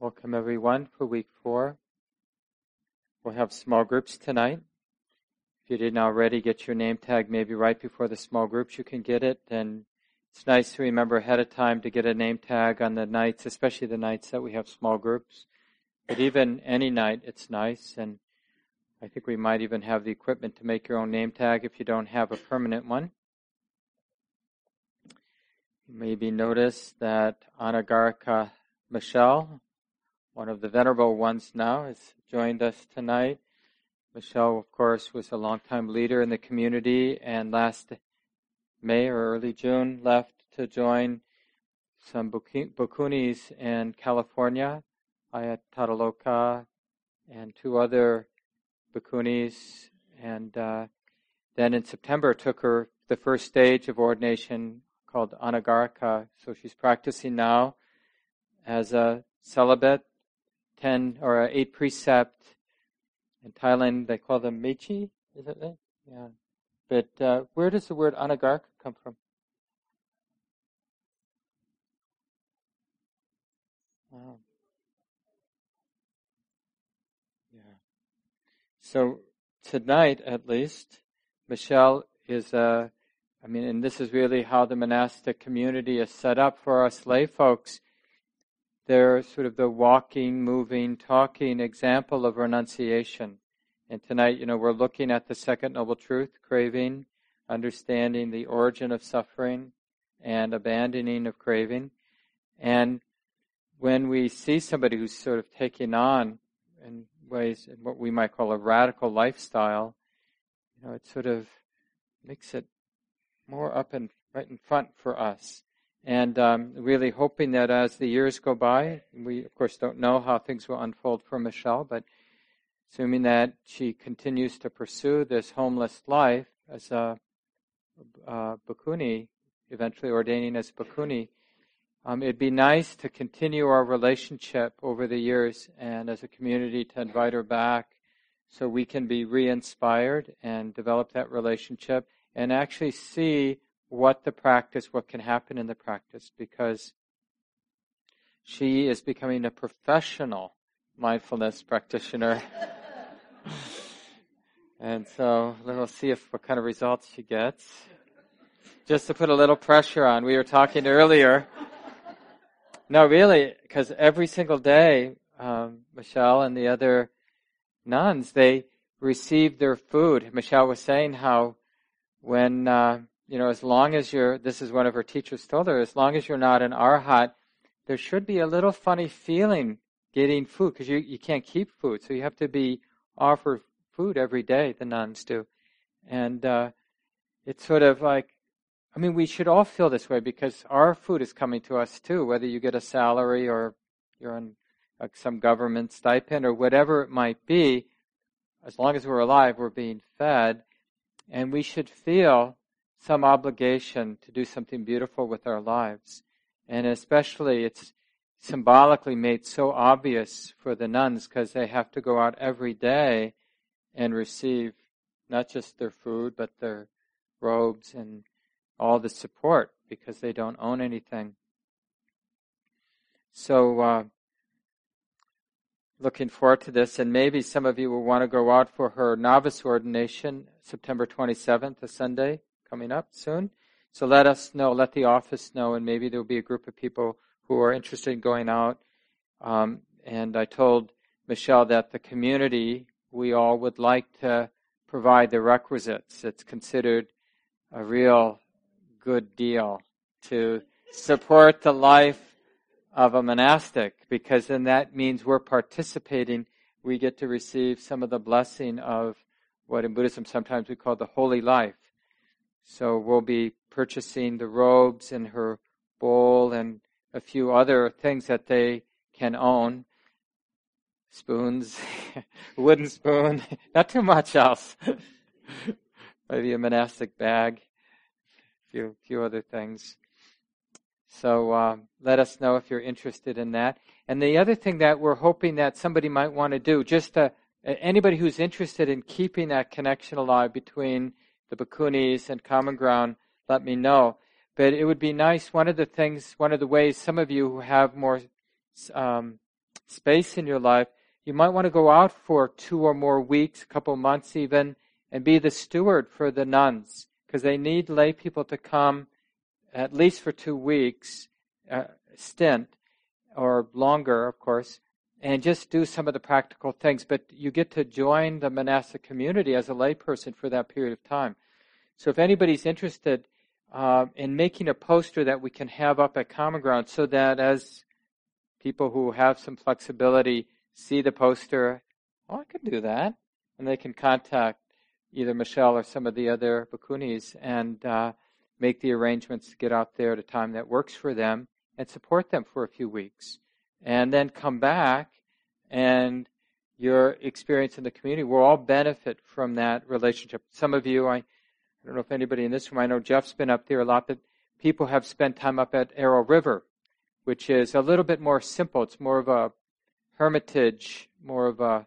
Welcome everyone for week four. We'll have small groups tonight. If you didn't already get your name tag, maybe right before the small groups you can get it. And it's nice to remember ahead of time to get a name tag on the nights, especially the nights that we have small groups. But even any night, it's nice. And I think we might even have the equipment to make your own name tag if you don't have a permanent one. You maybe notice that Anagarika Michelle one of the venerable ones now, has joined us tonight. Michelle, of course, was a longtime leader in the community and last May or early June left to join some Bhikkhunis in California, Ayataloka, and two other Bhikkhunis. And uh, then in September took her the first stage of ordination called Anagarika. So she's practicing now as a celibate ten or eight precept. In Thailand, they call them mechi. Is it? Yeah. But uh, where does the word anagarika come from? Wow. Yeah. So tonight, at least, Michelle is. Uh, I mean, and this is really how the monastic community is set up for us lay folks they're sort of the walking, moving, talking example of renunciation. And tonight, you know, we're looking at the second noble truth, craving, understanding the origin of suffering, and abandoning of craving. And when we see somebody who's sort of taking on in ways what we might call a radical lifestyle, you know, it sort of makes it more up and right in front for us and um, really hoping that as the years go by, we of course don't know how things will unfold for Michelle, but assuming that she continues to pursue this homeless life as a, a bhikkhuni, eventually ordaining as bhikkhuni, um, it'd be nice to continue our relationship over the years and as a community to invite her back so we can be re-inspired and develop that relationship and actually see what the practice, what can happen in the practice, because she is becoming a professional mindfulness practitioner. and so we'll see if what kind of results she gets. Just to put a little pressure on, we were talking earlier. No, really, because every single day, um, Michelle and the other nuns, they receive their food. Michelle was saying how when uh, you know, as long as you're, this is one of her teachers told her, as long as you're not an arhat, there should be a little funny feeling getting food because you, you can't keep food. So you have to be offered food every day, the nuns do. And uh, it's sort of like, I mean, we should all feel this way because our food is coming to us too, whether you get a salary or you're on like some government stipend or whatever it might be. As long as we're alive, we're being fed. And we should feel some obligation to do something beautiful with our lives. And especially it's symbolically made so obvious for the nuns because they have to go out every day and receive not just their food, but their robes and all the support because they don't own anything. So, uh, looking forward to this, and maybe some of you will want to go out for her novice ordination, September 27th, a Sunday coming up soon. So let us know, let the office know, and maybe there will be a group of people who are interested in going out. Um, and I told Michelle that the community, we all would like to provide the requisites. It's considered a real good deal to support the life of a monastic because then that means we're participating. We get to receive some of the blessing of what in Buddhism sometimes we call the holy life. So we'll be purchasing the robes and her bowl and a few other things that they can own. Spoons, wooden spoon, not too much else. Maybe a monastic bag, a few, few other things. So um, let us know if you're interested in that. And the other thing that we're hoping that somebody might want to do, just to, anybody who's interested in keeping that connection alive between the Bhikkhunis and Common Ground, let me know. But it would be nice. One of the things, one of the ways, some of you who have more um, space in your life, you might want to go out for two or more weeks, a couple months even, and be the steward for the nuns because they need lay people to come at least for two weeks uh, stint or longer, of course, and just do some of the practical things. But you get to join the monastic community as a layperson for that period of time. So if anybody's interested uh, in making a poster that we can have up at Common Ground so that as people who have some flexibility see the poster, oh, I could do that. And they can contact either Michelle or some of the other bhikkhunis and uh, make the arrangements to get out there at a time that works for them and support them for a few weeks. And then come back and your experience in the community will all benefit from that relationship. Some of you, I, I don't know if anybody in this room, I know Jeff's been up there a lot, but people have spent time up at Arrow River, which is a little bit more simple. It's more of a hermitage, more of a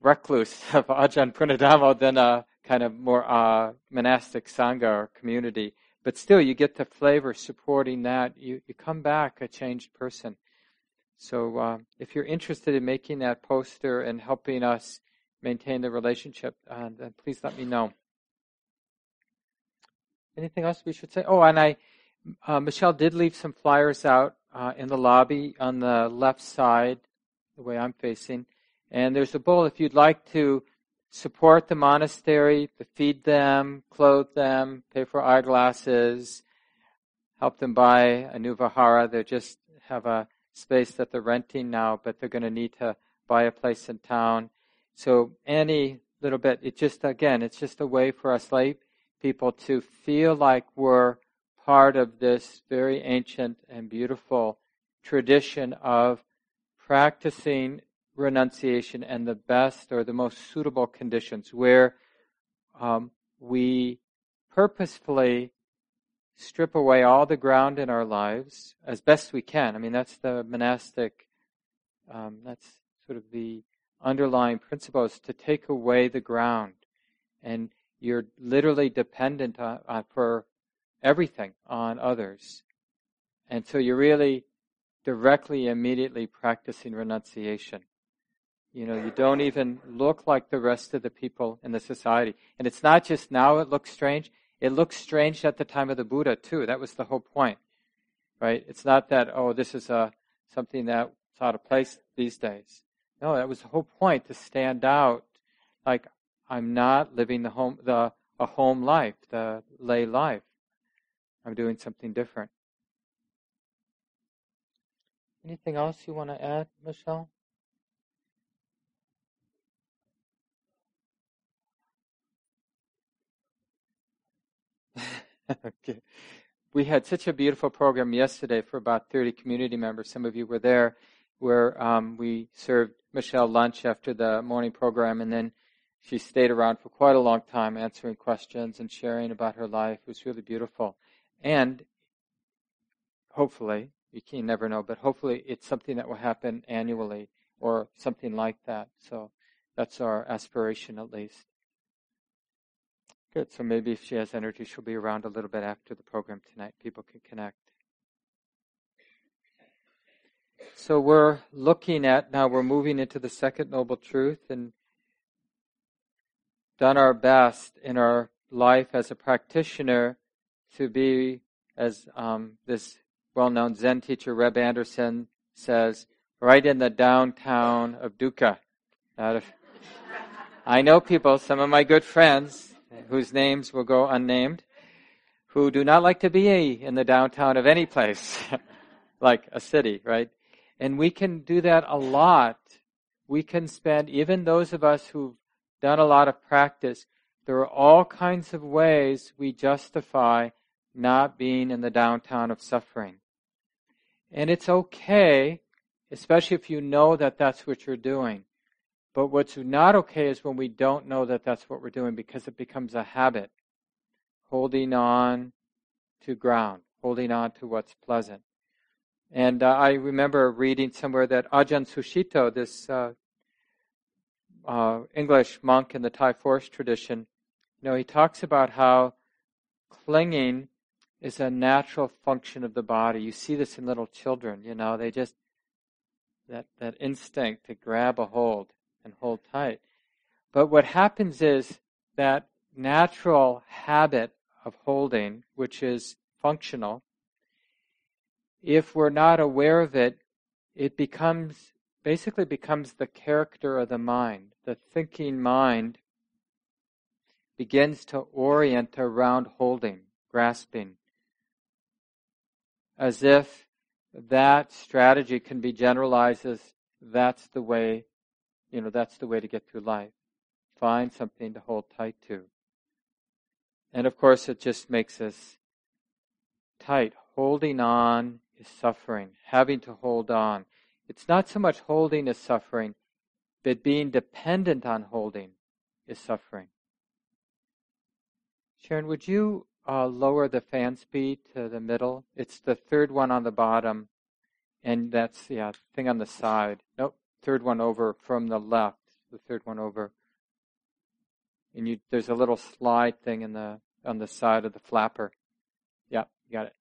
recluse of Ajahn Punnadhammo than a kind of more uh, monastic sangha or community. But still, you get the flavor supporting that. You, you come back a changed person. So uh, if you're interested in making that poster and helping us maintain the relationship, uh, then please let me know. Anything else we should say? Oh, and I, uh, Michelle did leave some flyers out uh, in the lobby on the left side, the way I'm facing. And there's a bowl if you'd like to support the monastery, to feed them, clothe them, pay for eyeglasses, help them buy a new vihara. They just have a space that they're renting now, but they're going to need to buy a place in town. So any little bit, it just again, it's just a way for us lay people to feel like we're part of this very ancient and beautiful tradition of practicing renunciation and the best or the most suitable conditions where um, we purposefully strip away all the ground in our lives as best we can. I mean, that's the monastic, um, that's sort of the underlying principle is to take away the ground. And you're literally dependent on, on, for everything on others. And so you're really directly, immediately practicing renunciation. You know, you don't even look like the rest of the people in the society. And it's not just now it looks strange. It looks strange at the time of the Buddha too. That was the whole point, right? It's not that, oh, this is a, something that's out of place these days. No, that was the whole point to stand out. Like, I'm not living the home, the, a home life, the lay life. I'm doing something different. Anything else you want to add, Michelle? Okay. We had such a beautiful program yesterday for about 30 community members. Some of you were there, where um, we served Michelle lunch after the morning program, and then she stayed around for quite a long time answering questions and sharing about her life. It was really beautiful. And hopefully, you can never know, but hopefully it's something that will happen annually or something like that. So that's our aspiration at least. Good. So maybe if she has energy, she'll be around a little bit after the program tonight. People can connect. So we're looking at now, we're moving into the second noble truth and done our best in our life as a practitioner to be, as um, this well known Zen teacher, Reb Anderson, says, right in the downtown of dukkha. I know people, some of my good friends, whose names will go unnamed, who do not like to be in the downtown of any place, like a city, right? And we can do that a lot. We can spend, even those of us who've done a lot of practice, there are all kinds of ways we justify not being in the downtown of suffering. And it's okay, especially if you know that that's what you're doing. But what's not okay is when we don't know that that's what we're doing because it becomes a habit. Holding on to ground, holding on to what's pleasant. And uh, I remember reading somewhere that Ajahn Sucitto, this uh, uh, English monk in the Thai forest tradition, you know, he talks about how clinging is a natural function of the body. You see this in little children, you know, they just that, that instinct to grab a hold and hold tight. But what happens is that natural habit of holding, which is functional, if we're not aware of it, it becomes basically becomes the character of the mind. The thinking mind begins to orient around holding, grasping, as if that strategy can be generalized as that's the way, you know, that's the way to get through life. Find something to hold tight to. And of course, it just makes us tight. Holding on is suffering. Having to hold on. It's not so much holding is suffering, but being dependent on holding is suffering. Sharon, would you uh, lower the fan speed to the middle? It's the third one on the bottom, and that's yeah thing on the side. Nope, third one over from the left. The third one over, and you there's a little slide thing in the on the side of the flapper. Yep, you got it.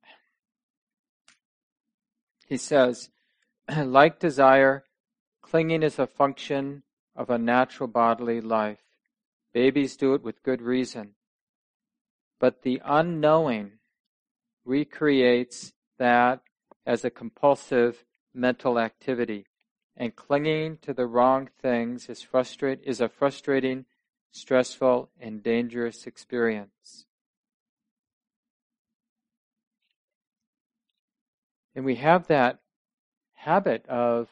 He says, like desire, clinging is a function of a natural bodily life. Babies do it with good reason. But the unknowing recreates that as a compulsive mental activity. And clinging to the wrong things is, frustrate, is a frustrating, stressful, and dangerous experience. And we have that habit of,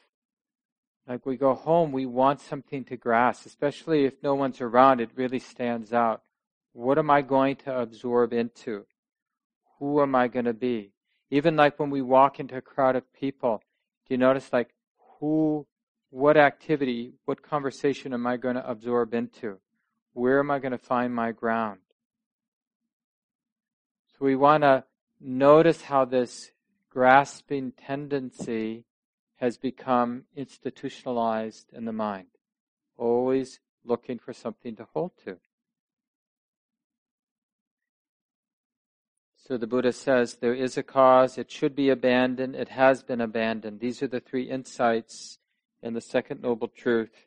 like we go home, we want something to grasp, especially if no one's around, it really stands out. What am I going to absorb into? Who am I going to be? Even like when we walk into a crowd of people, do you notice like who, what activity, what conversation am I going to absorb into? Where am I going to find my ground? So we want to notice how this grasping tendency has become institutionalized in the mind, always looking for something to hold to. So the Buddha says there is a cause, it should be abandoned, it has been abandoned. These are the three insights in the second noble truth.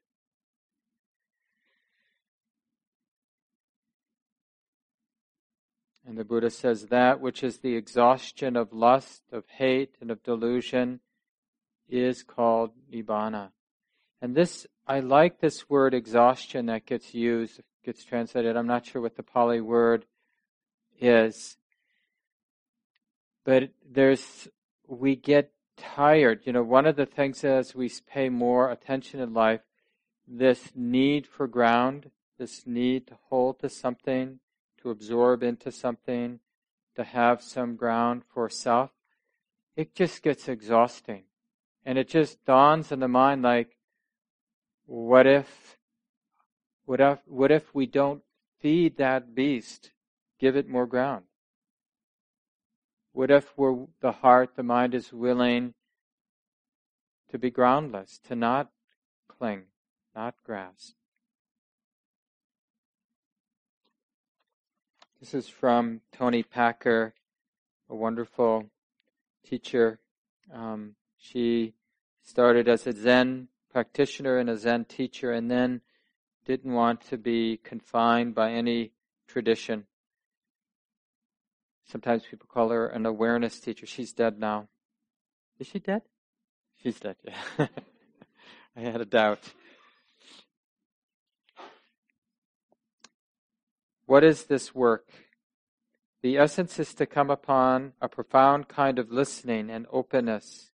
And the Buddha says that which is the exhaustion of lust, of hate, and of delusion is called nibbana. And this, I like this word exhaustion that gets used, gets translated. I'm not sure what the Pali word is. But there's, we get tired. You know, one of the things as we pay more attention in life, this need for ground, this need to hold to something, to absorb into something, to have some ground for self, it just gets exhausting. And it just dawns in the mind like, what if, what if, what if we don't feed that beast, give it more ground? What if we're, the heart, the mind is willing to be groundless, to not cling, not grasp? This is from Toni Packer, a wonderful teacher. Um, she started as a Zen practitioner and a Zen teacher, and then didn't want to be confined by any tradition. Sometimes people call her an awareness teacher. She's dead now. Is she dead? She's dead, yeah. I had a doubt. What is this work? The essence is to come upon a profound kind of listening and openness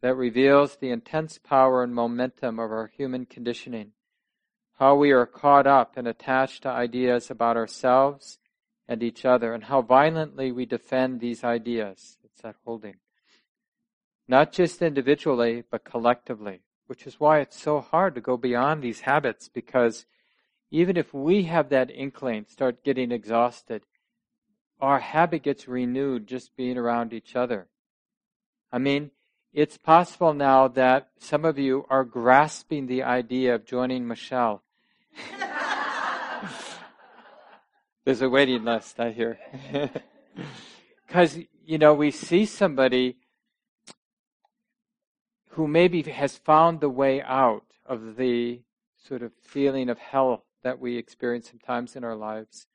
that reveals the intense power and momentum of our human conditioning, how we are caught up and attached to ideas about ourselves and each other, and how violently we defend these ideas. It's that holding. Not just individually, but collectively, which is why it's so hard to go beyond these habits because even if we have that inkling, start getting exhausted, our habit gets renewed just being around each other. I mean, it's possible now that some of you are grasping the idea of joining Michelle. There's a waiting list, I hear. Because, you know, we see somebody who maybe has found the way out of the sort of feeling of hell that we experience sometimes in our lives.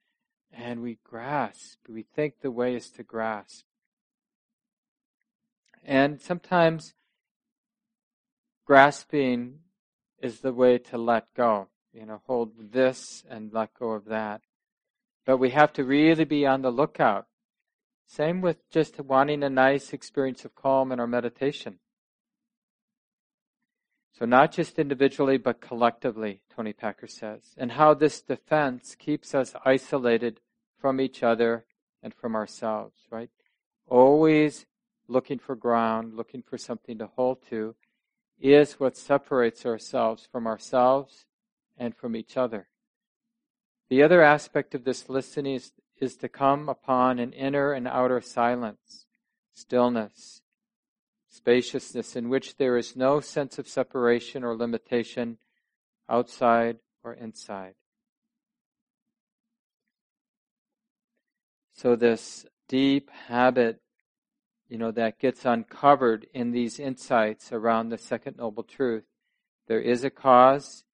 And we grasp, we think the way is to grasp. And sometimes grasping is the way to let go. You know, hold this and let go of that. But we have to really be on the lookout. Same with just wanting a nice experience of calm in our meditation. So not just individually, but collectively, Toni Packer says. And how this defense keeps us isolated from each other and from ourselves, right? Always looking for ground, looking for something to hold to, is what separates ourselves from ourselves and from each other. The other aspect of this listening is, is to come upon an inner and outer silence, stillness, spaciousness in which there is no sense of separation or limitation outside or inside. So this deep habit, you know, that gets uncovered in these insights around the second noble truth. There is a cause.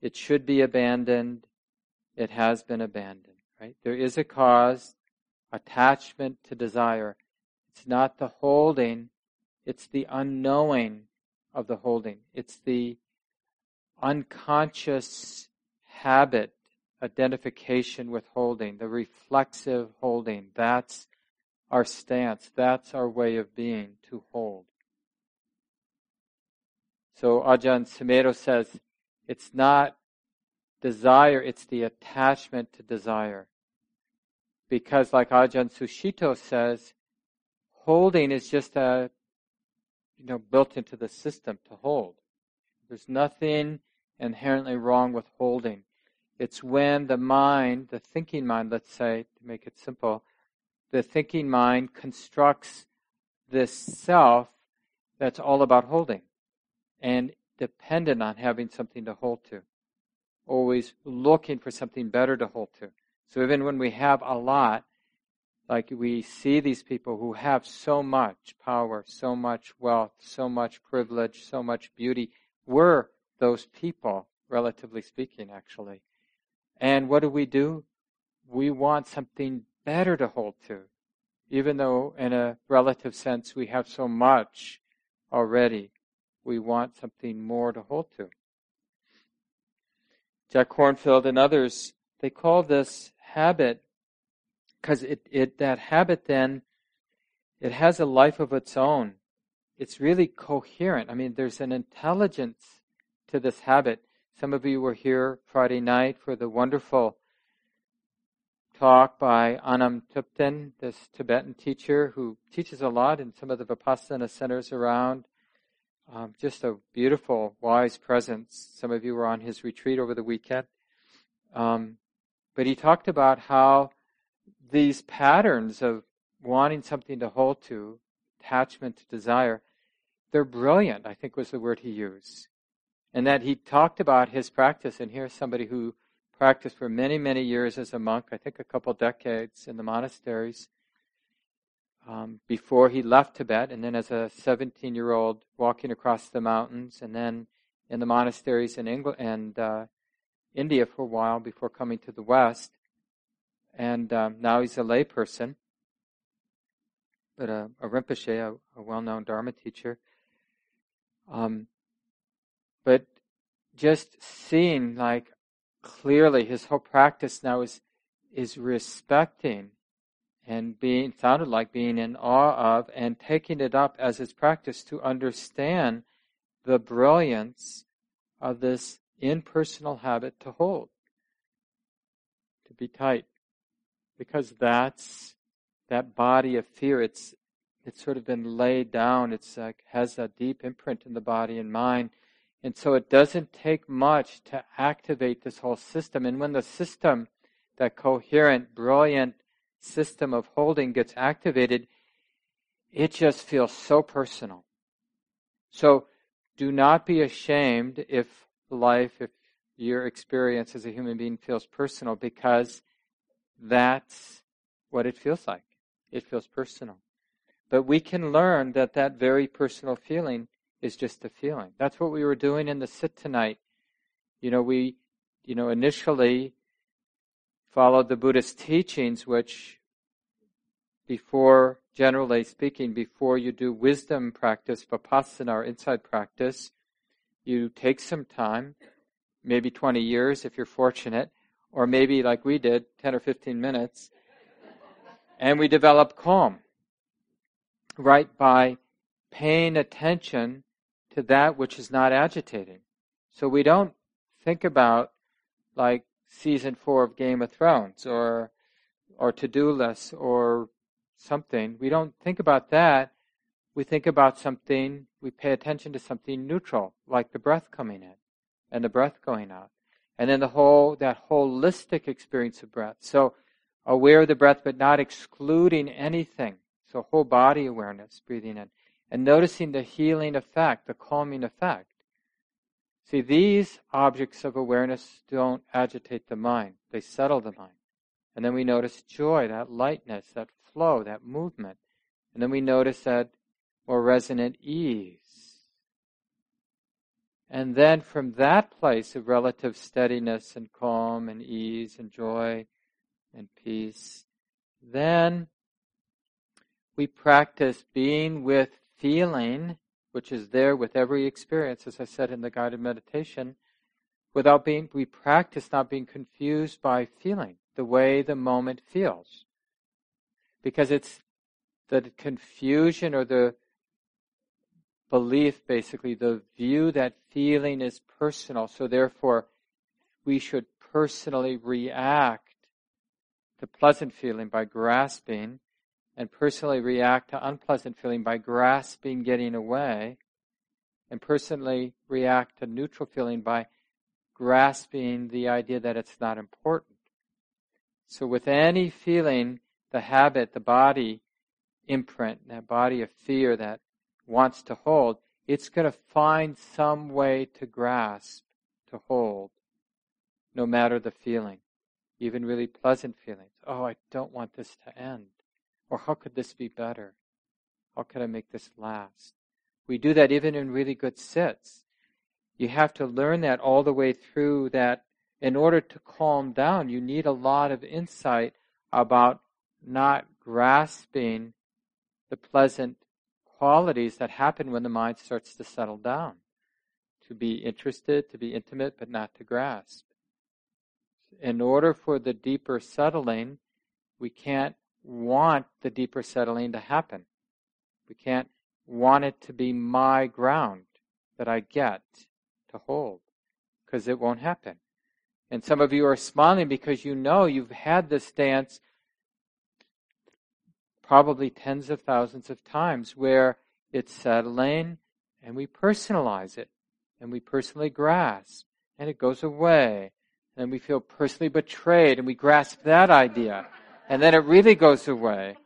It should be abandoned. It has been abandoned, right? There is a cause, attachment to desire. It's not the holding, it's the unknowing of the holding. It's the unconscious habit identification with holding, the reflexive holding. That's our stance. That's our way of being, to hold. So Ajahn Sumedho says, it's not desire, it's the attachment to desire. Because like Ajahn Sucitto says, holding is just a, you know, built into the system to hold. There's nothing inherently wrong with holding. It's when the mind, the thinking mind, let's say, to make it simple, the thinking mind constructs this self that's all about holding and dependent on having something to hold to. Always looking for something better to hold to. So even when we have a lot, like we see these people who have so much power, so much wealth, so much privilege, so much beauty, we're those people, relatively speaking, actually. And what do we do? We want something better to hold to, even though in a relative sense we have so much already. We want something more to hold to. Jack Kornfield and others, they call this habit because it, it that habit then it has a life of its own. It's really coherent. I mean, there's an intelligence to this habit. Some of you were here Friday night for the wonderful talk by Anam Thubten, this Tibetan teacher who teaches a lot in some of the Vipassana centers around. Um, just a beautiful, wise presence. Some of you were on his retreat over the weekend. Um, but he talked about how these patterns of wanting something to hold to, attachment to desire, they're brilliant, I think was the word he used and that he talked about his practice. And here's somebody who practiced for many, many years as a monk, I think a couple decades in the monasteries, um, before he left Tibet, and then as a 17 year old walking across the mountains, and then in the monasteries in England and uh, India for a while before coming to the West. And um, now he's a layperson, but a, a Rinpoche, a, a well known Dharma teacher. Um, but just seeing like clearly his whole practice now is is respecting and being sounded like being in awe of and taking it up as his practice to understand the brilliance of this impersonal habit to hold to be tight. Because that's that body of fear it's it's sort of been laid down. It's like has a deep imprint in the body and mind. And so it doesn't take much to activate this whole system. And when the system, that coherent, brilliant system of holding gets activated, it just feels so personal. So do not be ashamed if life, if your experience as a human being feels personal because that's what it feels like. It feels personal. But we can learn that that very personal feeling is just a feeling. That's what we were doing in the sit tonight. You know, we, you know, initially followed the Buddhist teachings, which before, generally speaking, before you do wisdom practice, vipassana or insight practice, you take some time, maybe 20 years if you're fortunate, or maybe like we did, 10 or 15 minutes, and we develop calm right by paying attention to that which is not agitating. So we don't think about like season four of Game of Thrones or or to-do lists or something. We don't think about that. We think about something, we pay attention to something neutral, like the breath coming in and the breath going out. And then the whole that holistic experience of breath. So aware of the breath but not excluding anything. So whole body awareness, breathing in. And noticing the healing effect, the calming effect. See, these objects of awareness don't agitate the mind, they settle the mind. And then we notice joy, that lightness, that flow, that movement. And then we notice that more resonant ease. And then from that place of relative steadiness and calm and ease and joy and peace, then we practice being with feeling, which is there with every experience, as I said in the guided meditation, without being, we practice not being confused by feeling, the way the moment feels. Because it's the confusion or the belief, basically, the view that feeling is personal. So therefore, we should personally react to pleasant feeling by grasping and personally react to unpleasant feeling by grasping getting away, and personally react to neutral feeling by grasping the idea that it's not important. So, with any feeling, the habit, the body imprint, that body of fear that wants to hold, it's going to find some way to grasp, to hold, no matter the feeling, even really pleasant feelings. Oh, I don't want this to end. Or how could this be better? How could I make this last? We do that even in really good sits. You have to learn that all the way through that in order to calm down, you need a lot of insight about not grasping the pleasant qualities that happen when the mind starts to settle down. To be interested, to be intimate, but not to grasp. In order for the deeper settling, we can't want the deeper settling to happen. We can't want it to be my ground that I get to hold because it won't happen. And some of you are smiling because you know you've had this dance probably tens of thousands of times where it's settling and we personalize it and we personally grasp and it goes away and we feel personally betrayed and we grasp that idea and then it really goes away.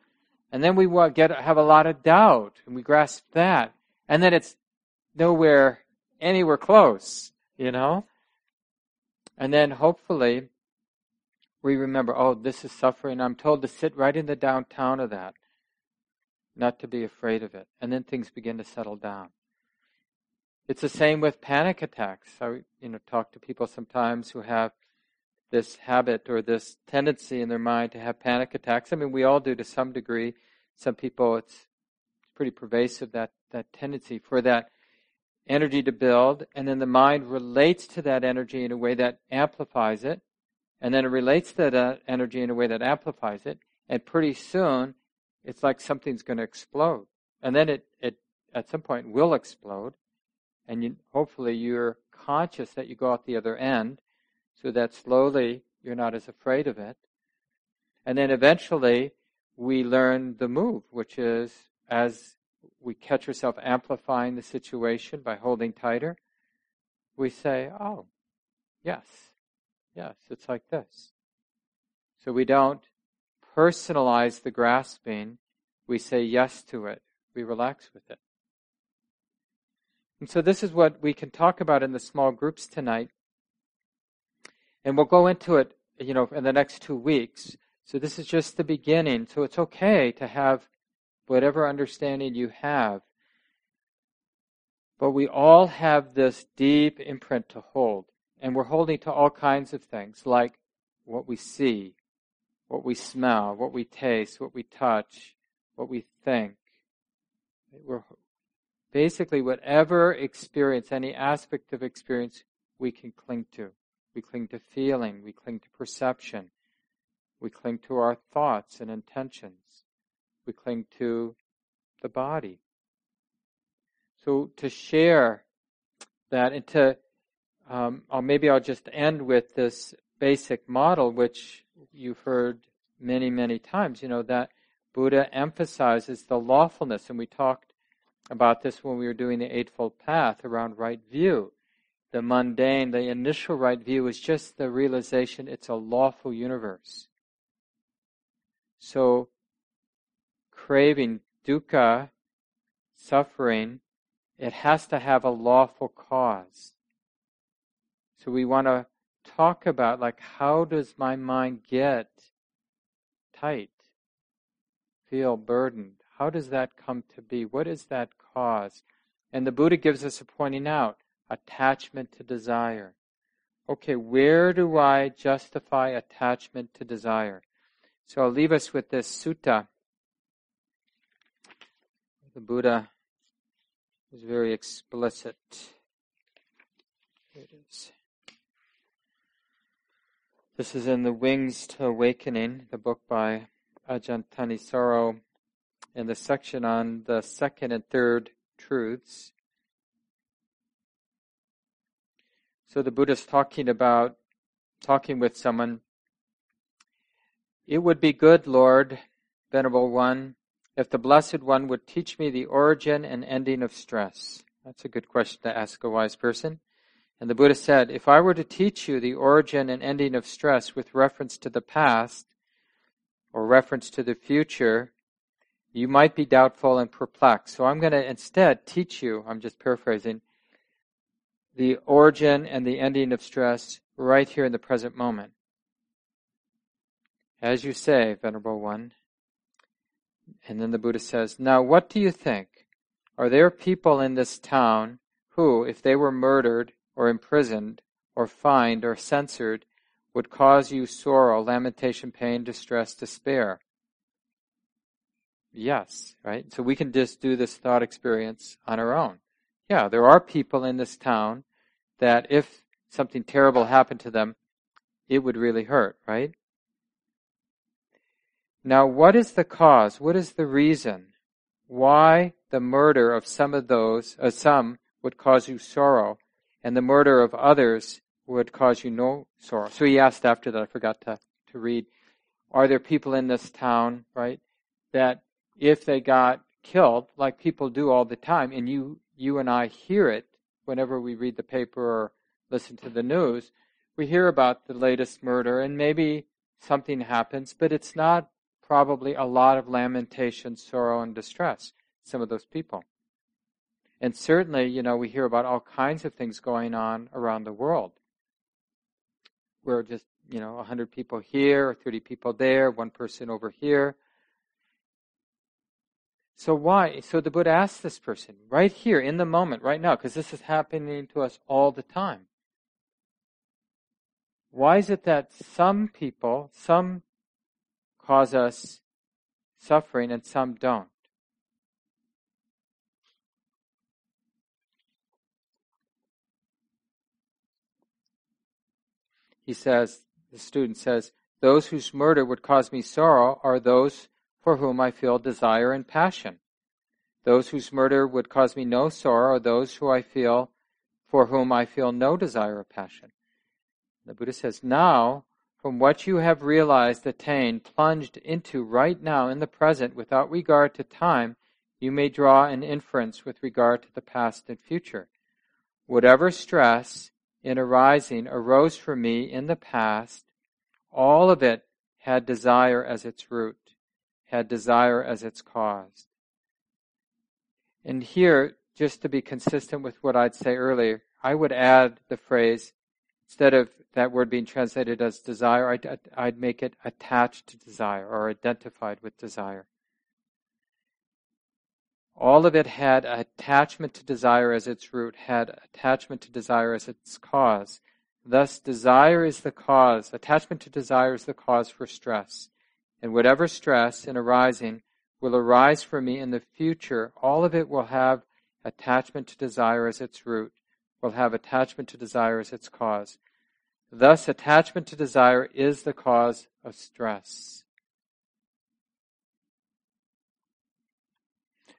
And then we get have a lot of doubt, and we grasp that, and then it's nowhere, anywhere close, you know. And then hopefully we remember, oh, this is suffering. I'm told to sit right in the downtown of that, not to be afraid of it, and then things begin to settle down. It's the same with panic attacks. I, you know, talk to people sometimes who have this habit or this tendency in their mind to have panic attacks. I mean, we all do to some degree. Some people, it's pretty pervasive that, that tendency for that energy to build, and then the mind relates to that energy in a way that amplifies it, and then it relates to that energy in a way that amplifies it, and pretty soon it's like something's going to explode. And then it, it at some point will explode, and you, hopefully you're conscious that you go out the other end, so that slowly you're not as afraid of it. And then eventually we learn the move, which is as we catch ourselves amplifying the situation by holding tighter, we say, oh, yes, yes, it's like this. So we don't personalize the grasping, we say yes to it, we relax with it. And so this is what we can talk about in the small groups tonight. And we'll go into it, you know, in the next two weeks. So this is just the beginning. So it's okay to have whatever understanding you have. But we all have this deep imprint to hold. And we're holding to all kinds of things, like what we see, what we smell, what we taste, what we touch, what we think. We're basically whatever experience, any aspect of experience we can cling to. We cling to feeling, we cling to perception, we cling to our thoughts and intentions, we cling to the body. So to share that and to, um, or maybe I'll just end with this basic model, which you've heard many, many times, you know, that Buddha emphasizes the lawfulness, and we talked about this when we were doing the Eightfold Path around right view. The mundane, the initial right view is just the realization it's a lawful universe. So, craving, dukkha, suffering, it has to have a lawful cause. So we want to talk about like how does my mind get tight, feel burdened? How does that come to be? What is that cause? And the Buddha gives us a pointing out attachment to desire. Okay, where do I justify attachment to desire? So I'll leave us with this sutta. The Buddha is very explicit. Here it is. This is in The Wings to Awakening, the book by Ajahn Thanissaro, in the section on the second and third truths. So the Buddha is talking about talking with someone. It would be good, Lord, Venerable One, if the Blessed One would teach me the origin and ending of stress? That's a good question to ask a wise person. And the Buddha said, if I were to teach you the origin and ending of stress with reference to the past or reference to the future, you might be doubtful and perplexed. So I'm going to instead teach you, I'm just paraphrasing, the origin and the ending of stress right here in the present moment. As you say, Venerable One, and then the Buddha says, Now what do you think? Are there people in this town who, if they were murdered or imprisoned or fined or censored, would cause you sorrow, lamentation, pain, distress, despair? Yes, right? So we can just do this thought experience on our own. Yeah, there are people in this town that if something terrible happened to them, it would really hurt, right? Now, what is the cause? What is the reason why the murder of some of those, uh, some would cause you sorrow, and the murder of others would cause you no sorrow? So he asked after that, I forgot to, to read, are there people in this town, right, that if they got killed, like people do all the time, and you, you and I hear it whenever we read the paper or listen to the news, we hear about the latest murder, and maybe something happens, but it's not probably a lot of lamentation, sorrow, and distress, some of those people. And certainly, you know, we hear about all kinds of things going on around the world. We're just, you know, 100 people here, 30 people there, one person over here. So why? So the Buddha asked this person right here in the moment, right now, because this is happening to us all the time. Why is it that some people, some cause us suffering and some don't. He says, the student says, those whose murder would cause me sorrow are those for whom I feel desire and passion. Those whose murder would cause me no sorrow are those who I feel for whom I feel no desire or passion. The Buddha says, now from what you have realized, attained, plunged into right now in the present without regard to time, you may draw an inference with regard to the past and future. Whatever stress in arising arose for me in the past, all of it had desire as its root, had desire as its cause. And here, just to be consistent with what I'd say earlier, I would add the phrase, instead of that word being translated as desire, I'd, I'd make it attached to desire or identified with desire. all of it had attachment to desire as its root, had attachment to desire as its cause. Thus, desire is the cause, attachment to desire is the cause for stress. And whatever stress in arising will arise for me in the future, all of it will have attachment to desire as its root, will have attachment to desire as its cause. Thus, attachment to desire is the cause of stress.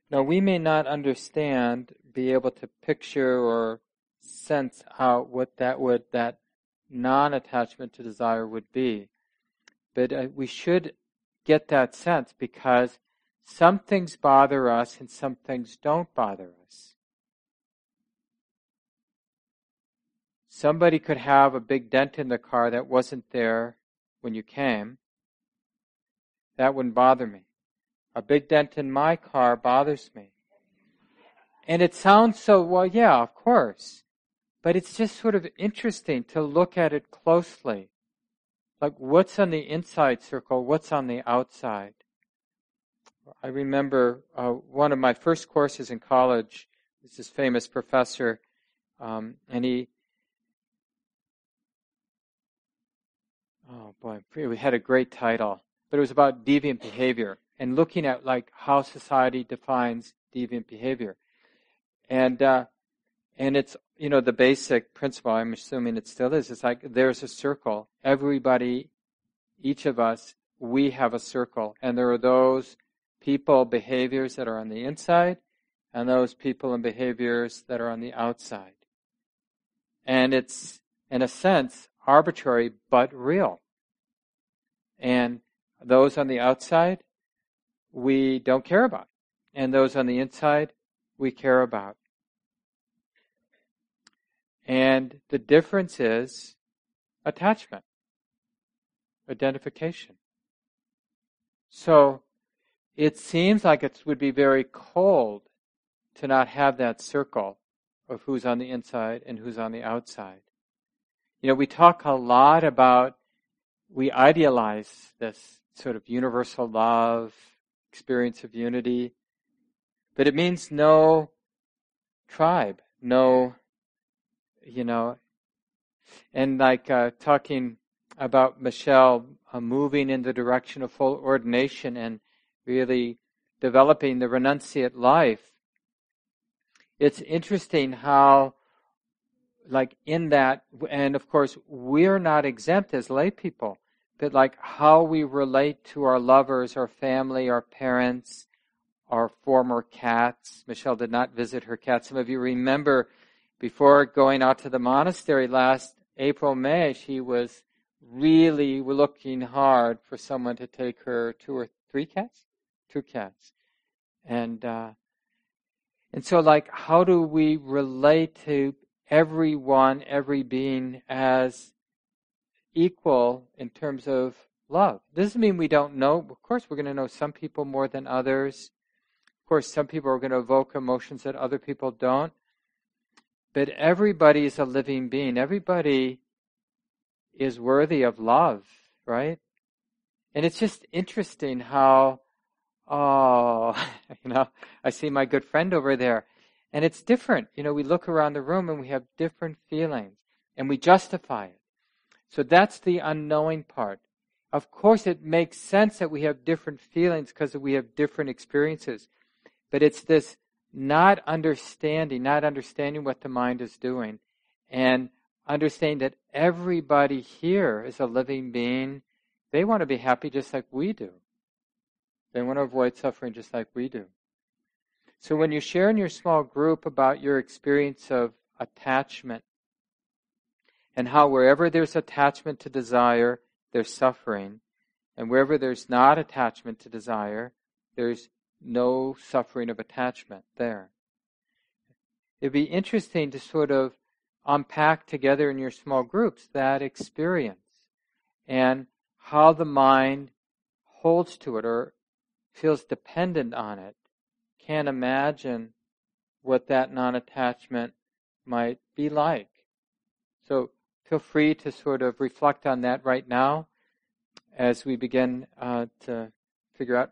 Now, we may not understand, be able to picture or sense out what that would, that non-attachment to desire would be. But uh, we should get that sense because some things bother us and some things don't bother us. Somebody could have a big dent in the car that wasn't there when you came. That wouldn't bother me. A big dent in my car bothers me. And it sounds so, well, yeah, of course. But it's just sort of interesting to look at it closely. Like what's on the inside circle, what's on the outside. I remember uh, one of my first courses in college, this this famous professor, um, and he, oh boy, we had a great title, but it was about deviant behavior and looking at like how society defines deviant behavior. And uh, and it's you know the basic principle. I'm assuming it still is. It's like there's a circle. Everybody, each of us, we have a circle, and there are those people behaviors that are on the inside, and those people and behaviors that are on the outside. And it's in a sense arbitrary but real. And those on the outside we don't care about. And those on the inside, we care about. And the difference is attachment, identification. So it seems like it would be very cold to not have that circle of who's on the inside and who's on the outside. You know, we talk a lot about, we idealize this sort of universal love, experience of unity. But it means no tribe, no, you know, and like uh, talking about Michelle uh, moving in the direction of full ordination and really developing the renunciate life. It's interesting how, like in that, and of course, we're not exempt as lay people but like how we relate to our lovers, our family, our parents, our former cats. Michelle did not visit her cat. Some of you remember before going out to the monastery last April, May, she was really looking hard for someone to take her two or three cats, two cats, and uh, and so like how do we relate to everyone, every being as equal in terms of love. Doesn't mean we don't know. Of course, we're going to know some people more than others. Of course, some people are going to evoke emotions that other people don't. But everybody is a living being. Everybody is worthy of love, right? And it's just interesting how, oh, you know, I see my good friend over there. And it's different. You know, we look around the room and we have different feelings and we justify it. So that's the unknowing part. Of course, it makes sense that we have different feelings because we have different experiences. But it's this not understanding, not understanding what the mind is doing, and understanding that everybody here is a living being. They want to be happy just like we do. They want to avoid suffering just like we do. So when you share in your small group about your experience of attachment, and how wherever there's attachment to desire, there's suffering, and wherever there's not attachment to desire, there's no suffering of attachment there. It'd be interesting to sort of unpack together in your small groups that experience and how the mind holds to it or feels dependent on it. Can't imagine what that non attachment might be like. So feel free to sort of reflect on that right now as we begin uh, to figure out